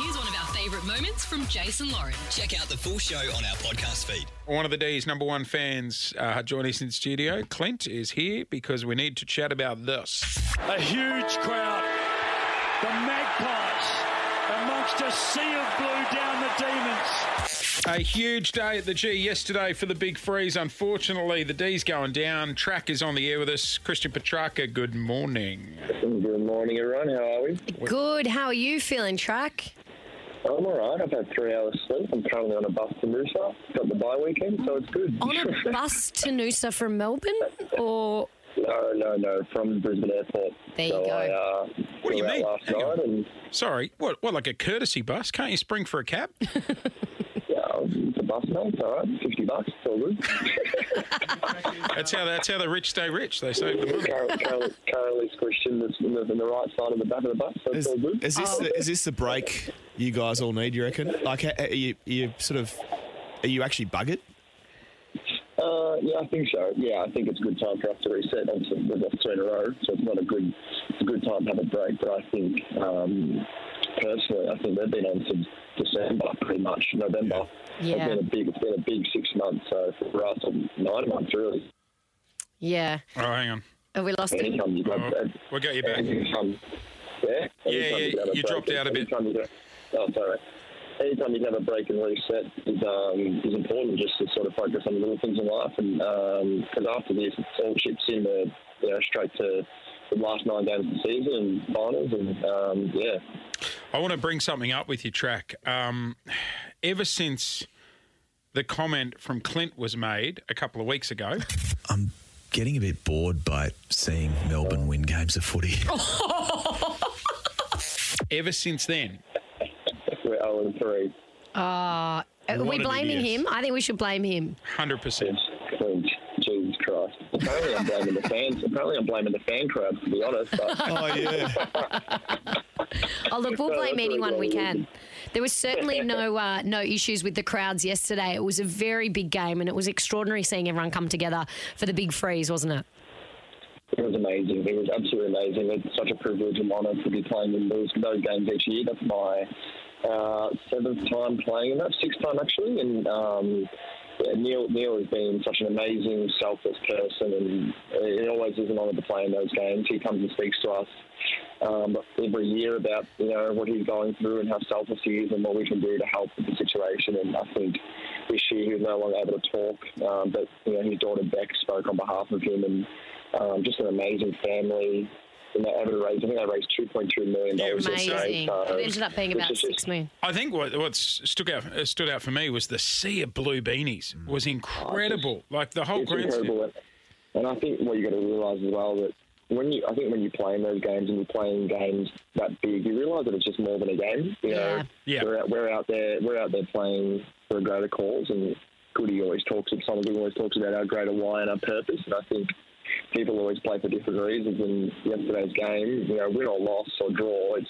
Here's one of our favourite moments from Jason Lauren. Check out the full show on our podcast feed. One of the D's number one fans uh, joining us in studio. Clint is here because we need to chat about this. A huge crowd. The Magpies amongst a sea of blue down the demons. A huge day at the G yesterday for the big freeze. Unfortunately, the D's going down. Trac is on the air with us. Christian Petracca, good morning. Good morning, everyone. How are we? Good. How are you feeling, Trac? I'm all right. I've had three hours sleep. I'm currently on a bus to Noosa. Got the bye weekend, so it's good. On a bus to Noosa from Melbourne, or no, no, no, from Brisbane Airport. There you so go. I, uh, What do you mean? Last Hang on. night, and Sorry, what? What, like a courtesy bus? Can't you spring for a cab? yeah, it's a bus now. It's all right. Fifty bucks. It's all good. That's how that's how the rich stay rich. They save the money. currently, currently, currently squished in the, in, the, in the right side of the back of the bus, so it's Is, all good. is this the, is this the break you guys all need? You reckon? Like, are you, you sort of are you actually buggered? Uh, yeah, I think so. Yeah, I think it's a good time for us to reset. Obviously, we've got three in a row, so it's not a good, it's a good time to have a break. But I think, um, personally, I think they've been on since December, pretty much November. Yeah. It's been a big, it's been a big six months. So for us, or nine months really. yeah? Oh, hang on. Have we lost him? Anytime you got, Oh, we got you back. anytime, yeah, Yeah, anytime yeah, can have you dropped out a bit. Anytime you Oh, sorry. Anytime you have a break and reset is um, is important just to sort of focus on the little things in life. And because after this, it's all chips in the you know straight to the last nine games of the season and finals. And um, yeah, I want to bring something up with you, Trac. Um, ever since the comment from Clint was made a couple of weeks ago, I'm getting a bit bored by seeing Melbourne win games of footy. ever since then, we're 0 and 3. Uh, are What we an blaming idiot. him? I think we should blame him. hundred percent. Clinch. Jesus Christ. Apparently, I'm blaming the fans. Apparently, I'm blaming the fan crowd, to be honest. But Oh yeah. Oh, look, we'll Well, blame anyone we can. There was certainly no uh, no issues with the crowds yesterday. It was a very big game, and it was extraordinary seeing everyone come together for the big freeze, wasn't it? It was amazing. It was absolutely amazing. It's such a privilege and honour to be playing in those, those games each year. That's my uh, seventh time playing in that, sixth time actually. And um, yeah, Neil, Neil has been such an amazing, selfless person, and it always is an honour to play in those games. He comes and speaks to us um, every year about you know what he's going through and how selfless he is and what we can do to help with the situation. And I think this year he was no longer able to talk, um, but you know his daughter Bec spoke on behalf of him, and um, just an amazing family. And they able to raise, I think they raised two point two million dollars. was Amazing. It ended up being about six million. I think what what stood out uh, stood out for me was the sea of blue beanies was incredible. Like the whole it's grandstand. incredible. And I think what you got to realise as well that when you, I think when you play in those games and you're playing games that big, you realise that it's just more than a game. You know, Yeah. Yeah. we're out, we're out there, we're out there playing for a greater cause, and Goody always talks, Simon Goodwin always talks about our greater why and our purpose, and I think. People always play for different reasons. In yesterday's game, you know, win or loss or draw, it's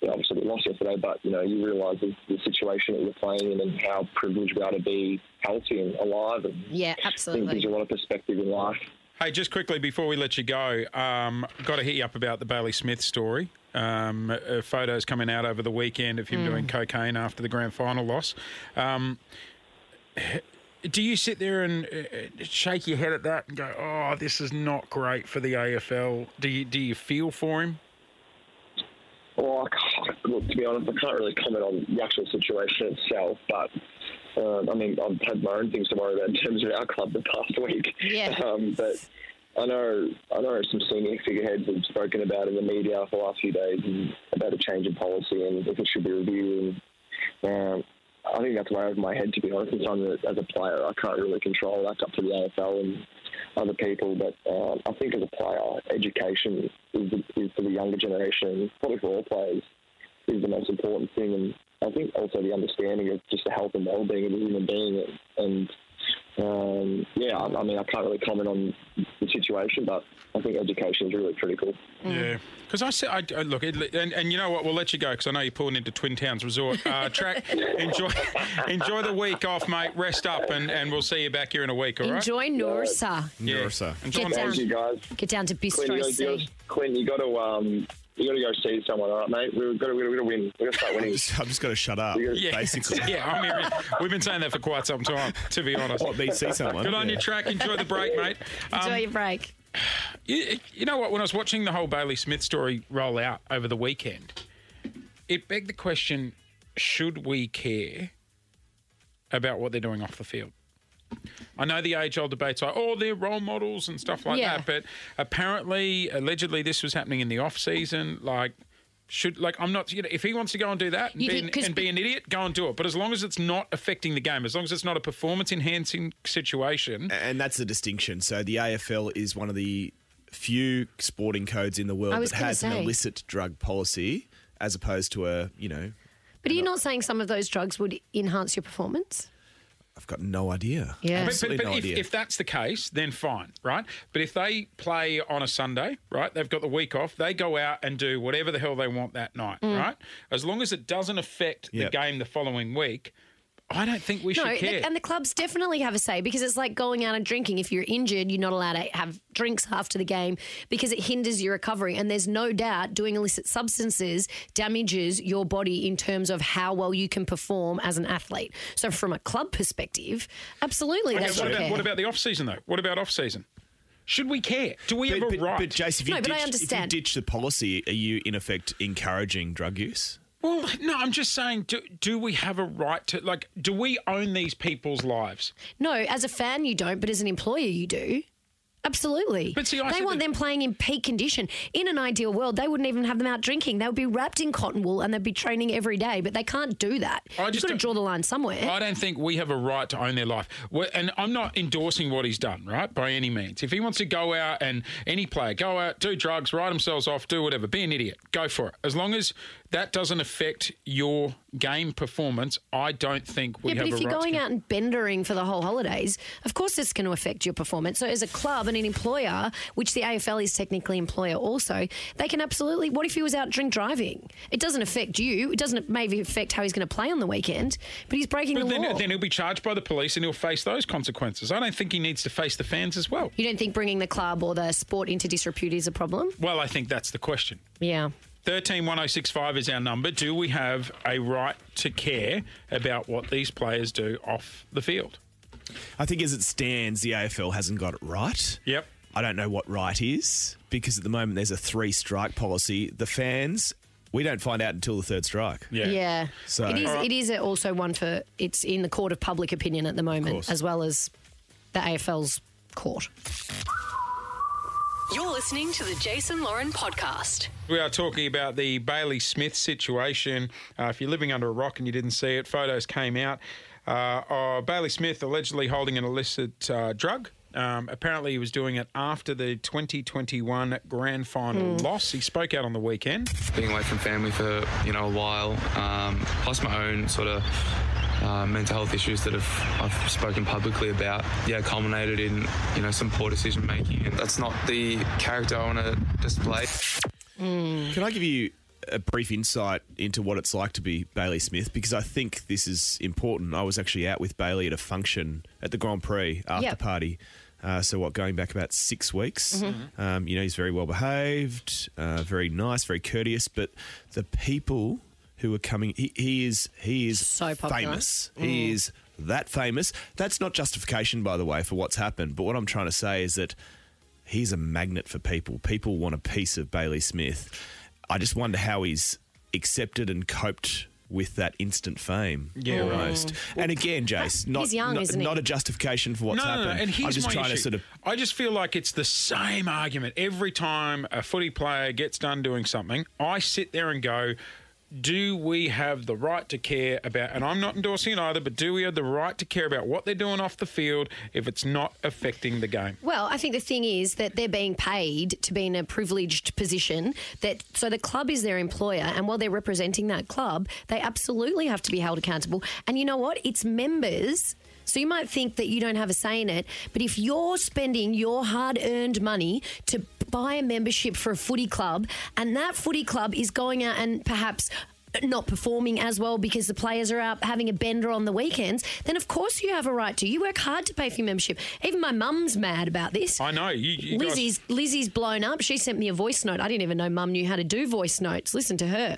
you know, obviously we lost yesterday, but you know, you realise the, the situation that you're playing in and how privileged we are to be healthy and alive, and Yeah, I think gives absolutely. you a lot of perspective in life. Hey, just quickly before we let you go, um, got to hit you up about the Bailey Smith story. Um, uh, photos coming out over the weekend of him doing cocaine after the grand final loss. Um, do you sit there and uh, shake your head at that and go, "Oh, this is not great for the AFL"? Do you do you feel for him? Well, I can't, look, to be honest, I can't really comment on the actual situation itself, but um, I mean, I've had my own things to worry about in terms of our club the past week. Yeah. Um, but I know, I know some senior figureheads have spoken about in the media for the last few days about a change in policy and if it should be reviewed. And, um, I think that's way over my head, to be honest. As, a, as a player, I can't really control. That's up to the AFL and other people. But um, I think as a player, education is, is for the younger generation, probably for all players, is the most important thing. And I think also the understanding of just the health and well-being of a human being. And um, yeah, I I mean, I can't really comment on the situation, but I think education is really critical. Yeah, because I said, I, I- look, it, and, and you know what? We'll let you go because I know you're pulling into Twin Towns Resort. Uh, track, enjoy, enjoy the week off, mate. Rest up, and, and we'll see you back here in a week. All right? Enjoy Noosa. Yeah. Noosa. Enjoy Get down. Thank you, guys. Get down to Quinn, Bistro you, C. you, Quinn, you got to um, you got to go see someone, all right, mate. We've got to, we've got to win. We've got to start winning. I'm just going to shut up. Yeah, Basically. yeah. I mean, we've been saying that for quite some time, to be honest. What, me see someone? Good on Yeah. your track. Enjoy the break, mate. Um, Enjoy your break. You, you know what? When I was watching the whole Bailey Smith story roll out over the weekend, it begged the question: Should we care about what they're doing off the field? I know the age-old debates like, oh, they're role models and stuff like Yeah. that, but apparently, allegedly, this was happening in the off-season. Like, should like I'm not. You know, if he wants to go and do that and, be, think- an, 'cause- and be an idiot, go and do it. But as long as it's not affecting the game, as long as it's not a performance-enhancing situation, And that's the distinction. So the AFL is one of the few sporting codes in the world that gonna has an illicit drug policy as opposed to a, you know, But are you not saying some of those drugs would enhance your performance? I've got no idea. Yeah. But, but, Absolutely but no if, idea. if that's the case, then fine, right? But if they play on a Sunday, right, they've got the week off, they go out and do whatever the hell they want that night, Mm. right? As long as it doesn't affect Yep. the game the following week, I don't think we No, should care. the- and the clubs definitely have a say because it's like going out and drinking. If you're injured, you're not allowed to have drinks after the game because it hinders your recovery. And there's no doubt doing illicit substances damages your body in terms of how well you can perform as an athlete. So, from a club perspective, absolutely Okay, they what, about, care. what about the off season though? What about off season? Should we care? Do we But, have a but, right? but Jace, if you, No, but I ditch, if you ditch the policy, are you in effect encouraging drug use? Well, no, I'm just saying, do, do we have a right to like? Do we own these people's lives? no, as a fan, you don't, but as an employer, you do. Absolutely. But see, I they want that- them playing in peak condition. In an ideal world, they wouldn't even have them out drinking. They would be wrapped in cotton wool and they'd be training every day, but they can't do that. I You've just got to don't- draw the line somewhere. I don't think we have a right to own their life. we and I'm not endorsing what he's done, right, by any means. If he wants to go out and any player go out, do drugs, write themselves off, do whatever, be an idiot, go for it. As long as that doesn't affect your game performance, I don't think we yeah, have but if you're right going to. out and bendering for the whole holidays, of course it's going to affect your performance. So, as a club and an employer, which the AFL is technically employer also, they can absolutely. What if he was out drink driving? It doesn't affect you. It doesn't maybe affect how he's going to play on the weekend, but he's breaking But the then, law. then he'll be charged by the police and he'll face those consequences. I don't think he needs to face the fans as well. you don't think bringing the club or the sport into disrepute is a problem? Well, I think that's the question. Yeah. 131065 is our number. Do we have a right to care about what these players do off the field? I think as it stands, the AFL hasn't got it right. Yep. I don't know what right is because at the moment there's a three strike policy. The fans, we don't find out until the third strike. Yeah. Yeah. So- it is. Alright. It is also one for. It's in the court of public opinion at the moment, as well as the AFL's court. You're listening to the Jason Lauren podcast. We are talking about the Bailey Smith situation. Uh, if you're living under a rock and you didn't see it, photos came out uh, of Bailey Smith allegedly holding an illicit uh, drug. Um, apparently, he was doing it after the 2021 grand final loss. He spoke out on the weekend. being away from family for you know a while, um, plus my own sort of uh, mental health issues that have I've spoken publicly about. Yeah, culminated in you know some poor decision making, and that's not the character I want to display. Can I give you a brief insight into what it's like to be Bailey Smith? Because I think this is important. I was actually out with Bailey at a function at the Grand Prix after Yep. party. Uh, so what, going back about six weeks? Um, you know, he's very well behaved, uh, very nice, very courteous. But the people who are coming, he, he is he is So popular. famous. He is that famous. That's not justification, by the way, for what's happened. But what I'm trying to say is that he's a magnet for people. People want a piece of Bailey Smith. I just wonder how he's accepted and coped with that instant fame. Yeah, almost. And again, Jace, not, He's young, not, isn't he? not a justification for what's no, no, no, and here's I'm just my trying issue. to sort of. I just feel like it's the same argument every time a footy player gets done doing something. I sit there and go, do we have the right to care about, and I'm not endorsing it either, but do we have the right to care about what they're doing off the field if it's not affecting the game? Well, I think the thing is that they're being paid to be in a privileged position. That so the club is their employer, and while they're representing that club, they absolutely have to be held accountable. And you know what? It's members. So you might think that you don't have a say in it, but if you're spending your hard-earned money to buy a membership for a footy club, and that footy club is going out and perhaps not performing as well because the players are out having a bender on the weekends, then of course you have a right to. You work hard to pay for your membership. Even my mum's mad about this. I know. You, you guys- Lizzie's Lizzie's blown up. She sent me a voice note. I didn't even know mum knew how to do voice notes. Listen to her.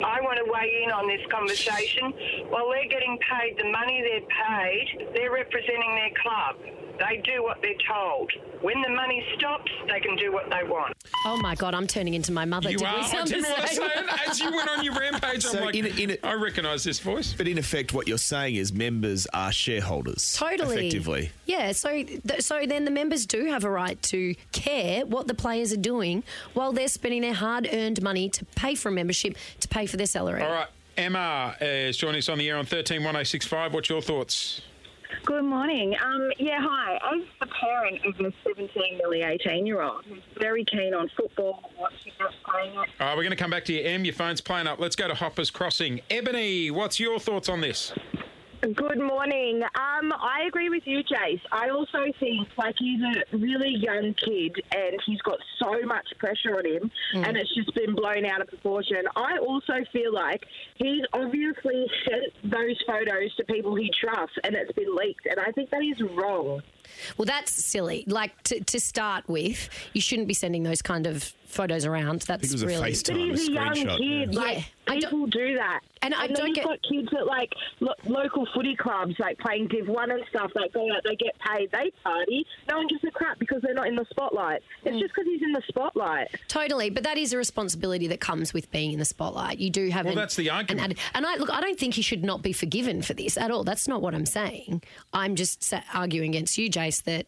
I want to weigh in on this conversation. While they're getting paid the money they're paid, they're representing their club. They do what they're told. When the money stops, they can do what they want. Oh my god, I'm turning into my mother. You Did are. we I sound didn't the want to same? say it. As you went on your rampage, So I'm like, in a- in a- I recognise this voice. But in effect, what you're saying is members are shareholders. Totally. Effectively. Yeah. So, th- so then the members do have a right to care what the players are doing while they're spending their hard-earned money to pay for a membership to pay for their salary. All right. Emma is joining us on the air on 131065. What's your thoughts? Good morning. Um, yeah, hi. As the parent of a 17, nearly 18 year old who's very keen on football, watching it, playing it, All right, we're going to come back to you, Em. Your phone's playing up. Let's go to Hoppers Crossing. Ebony, what's your thoughts on this? Good morning. Um, I agree with you, Jace. I also think like he's a really young kid and he's got so much pressure on him, and it's just been blown out of proportion. I also feel like he's obviously sent those photos to people he trusts, and it's been leaked, and I think that is wrong. Well, that's silly. Like to, to start with, you shouldn't be sending those kind of photos around. That's it was a really. FaceTime, But he's a young kid. yeah. Like people do that, And I then don't you've get- got kids at like lo- local footy clubs, like playing Div One and stuff. Like go out, they get paid, they party. No one gives a crap because they're not in the spotlight. Mm. It's just because he's in the spotlight. Totally, but that is a responsibility that comes with being in the spotlight. You do have. Well, an- that's the an argument. added- and I look, I don't think he should not be forgiven for this at all. That's not what I'm saying. I'm just sa- arguing against you, Jace. That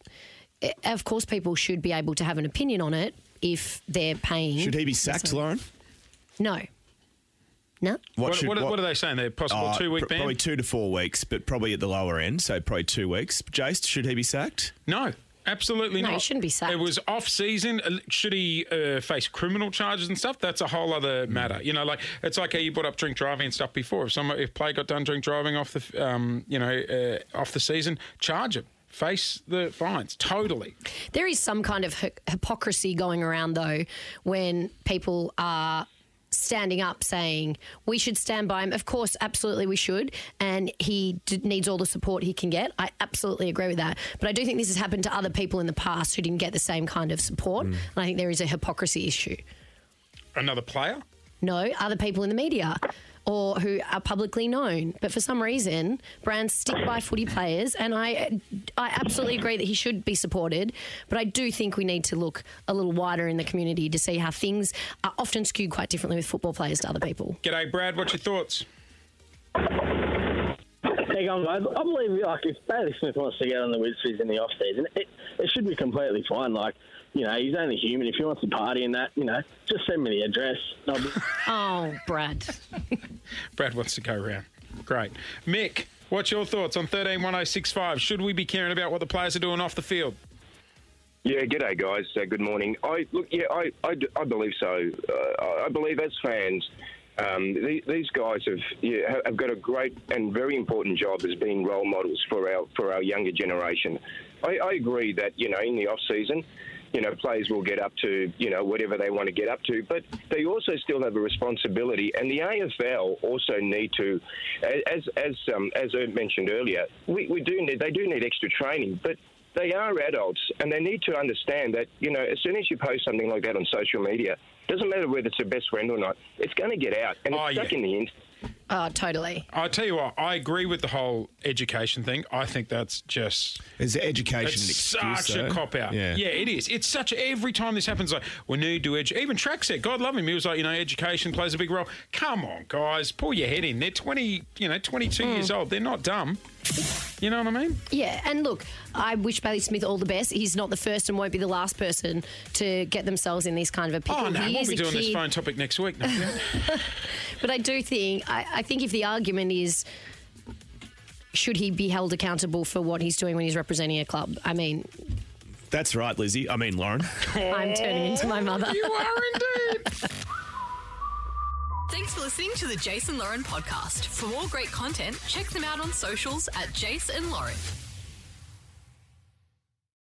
eh, of course people should be able to have an opinion on it if they're paying. Should he be sacked, Lauren? No. No. What, should- what, what are they saying? They're possible two-week pr- ban? Probably two to four weeks, but probably at the lower end, so probably two weeks. Jace, should he be sacked? No. Absolutely No, not. he shouldn't be sacked. It was off season. Uh, Should he uh, face criminal charges and stuff? That's a whole other Hmm. matter. You know, like it's like how you brought up drink driving and stuff before. If someone if play got done drink driving off the um, you know uh, off the season, charge him. Face the fines. Totally. There is some kind of hypocrisy going around, though, when people are standing up saying we should stand by him. Of course, absolutely we should, and he d- needs all the support he can get. I absolutely agree with that. But I do think this has happened to other people in the past who didn't get the same kind of support, mm. and I think there is a hypocrisy issue. Another player. No, other people in the media or who are publicly known. But for some reason, brands stick by footy players, and I, I absolutely agree that he should be supported. But I do think we need to look a little wider in the community to see how things are often skewed quite differently with football players to other people. G'day, Brad. What's your thoughts? Hey, guys, I, I believe like if Bailey Smith wants to get on the Wizards in the off season, it, it should be completely fine. Like, you know, he's only human. If he wants to party and that, you know, just send me the address. be- Oh, Brad. Brad wants to go round. Great. Mick, what's your thoughts on 131065? Should we be caring about what the players are doing off the field? Yeah, g'day guys. Uh, good morning. I look, yeah, I I believe so. Uh, I believe as fans, um, the, these guys have have got a great and very important job as being role models for our for our younger generation. I, I agree that you know in the off season, you know players will get up to you know whatever they want to get up to, but they also still have a responsibility, and the AFL also need to, as as um, as I mentioned earlier, we, we do need they do need extra training, but they are adults and they need to understand that, you know, as soon as you post something like that on social media, doesn't matter whether it's your best friend or not, it's going to get out and it's Oh, stuck yeah. in the internet. Oh, totally. I tell you what, I agree with the whole education thing. I think that's just Is education it's an excuse? such a cop out. Yeah. it is. It's such every time this happens, like we need to edu- Even Trac said, God love him. He was like, you know, education plays a big role. Come on, guys, pull your head in. They're twenty, you know, twenty two Hmm. years old. They're not dumb. You know what I mean? Yeah, and look, I wish Bailey Smith all the best. He's not the first and won't be the last person to get themselves in these kind of a pickle. Oh no, he we'll be a doing this phone topic next week. No, yeah. But I do think I, I think if the argument is should he be held accountable for what he's doing when he's representing a club? I mean, That's right, Lizzie. I mean, Lauren. I'm turning into my mother. You are indeed. Thanks for listening to the Jason Lauren podcast. For more great content, check them out on socials at Jason Lauren.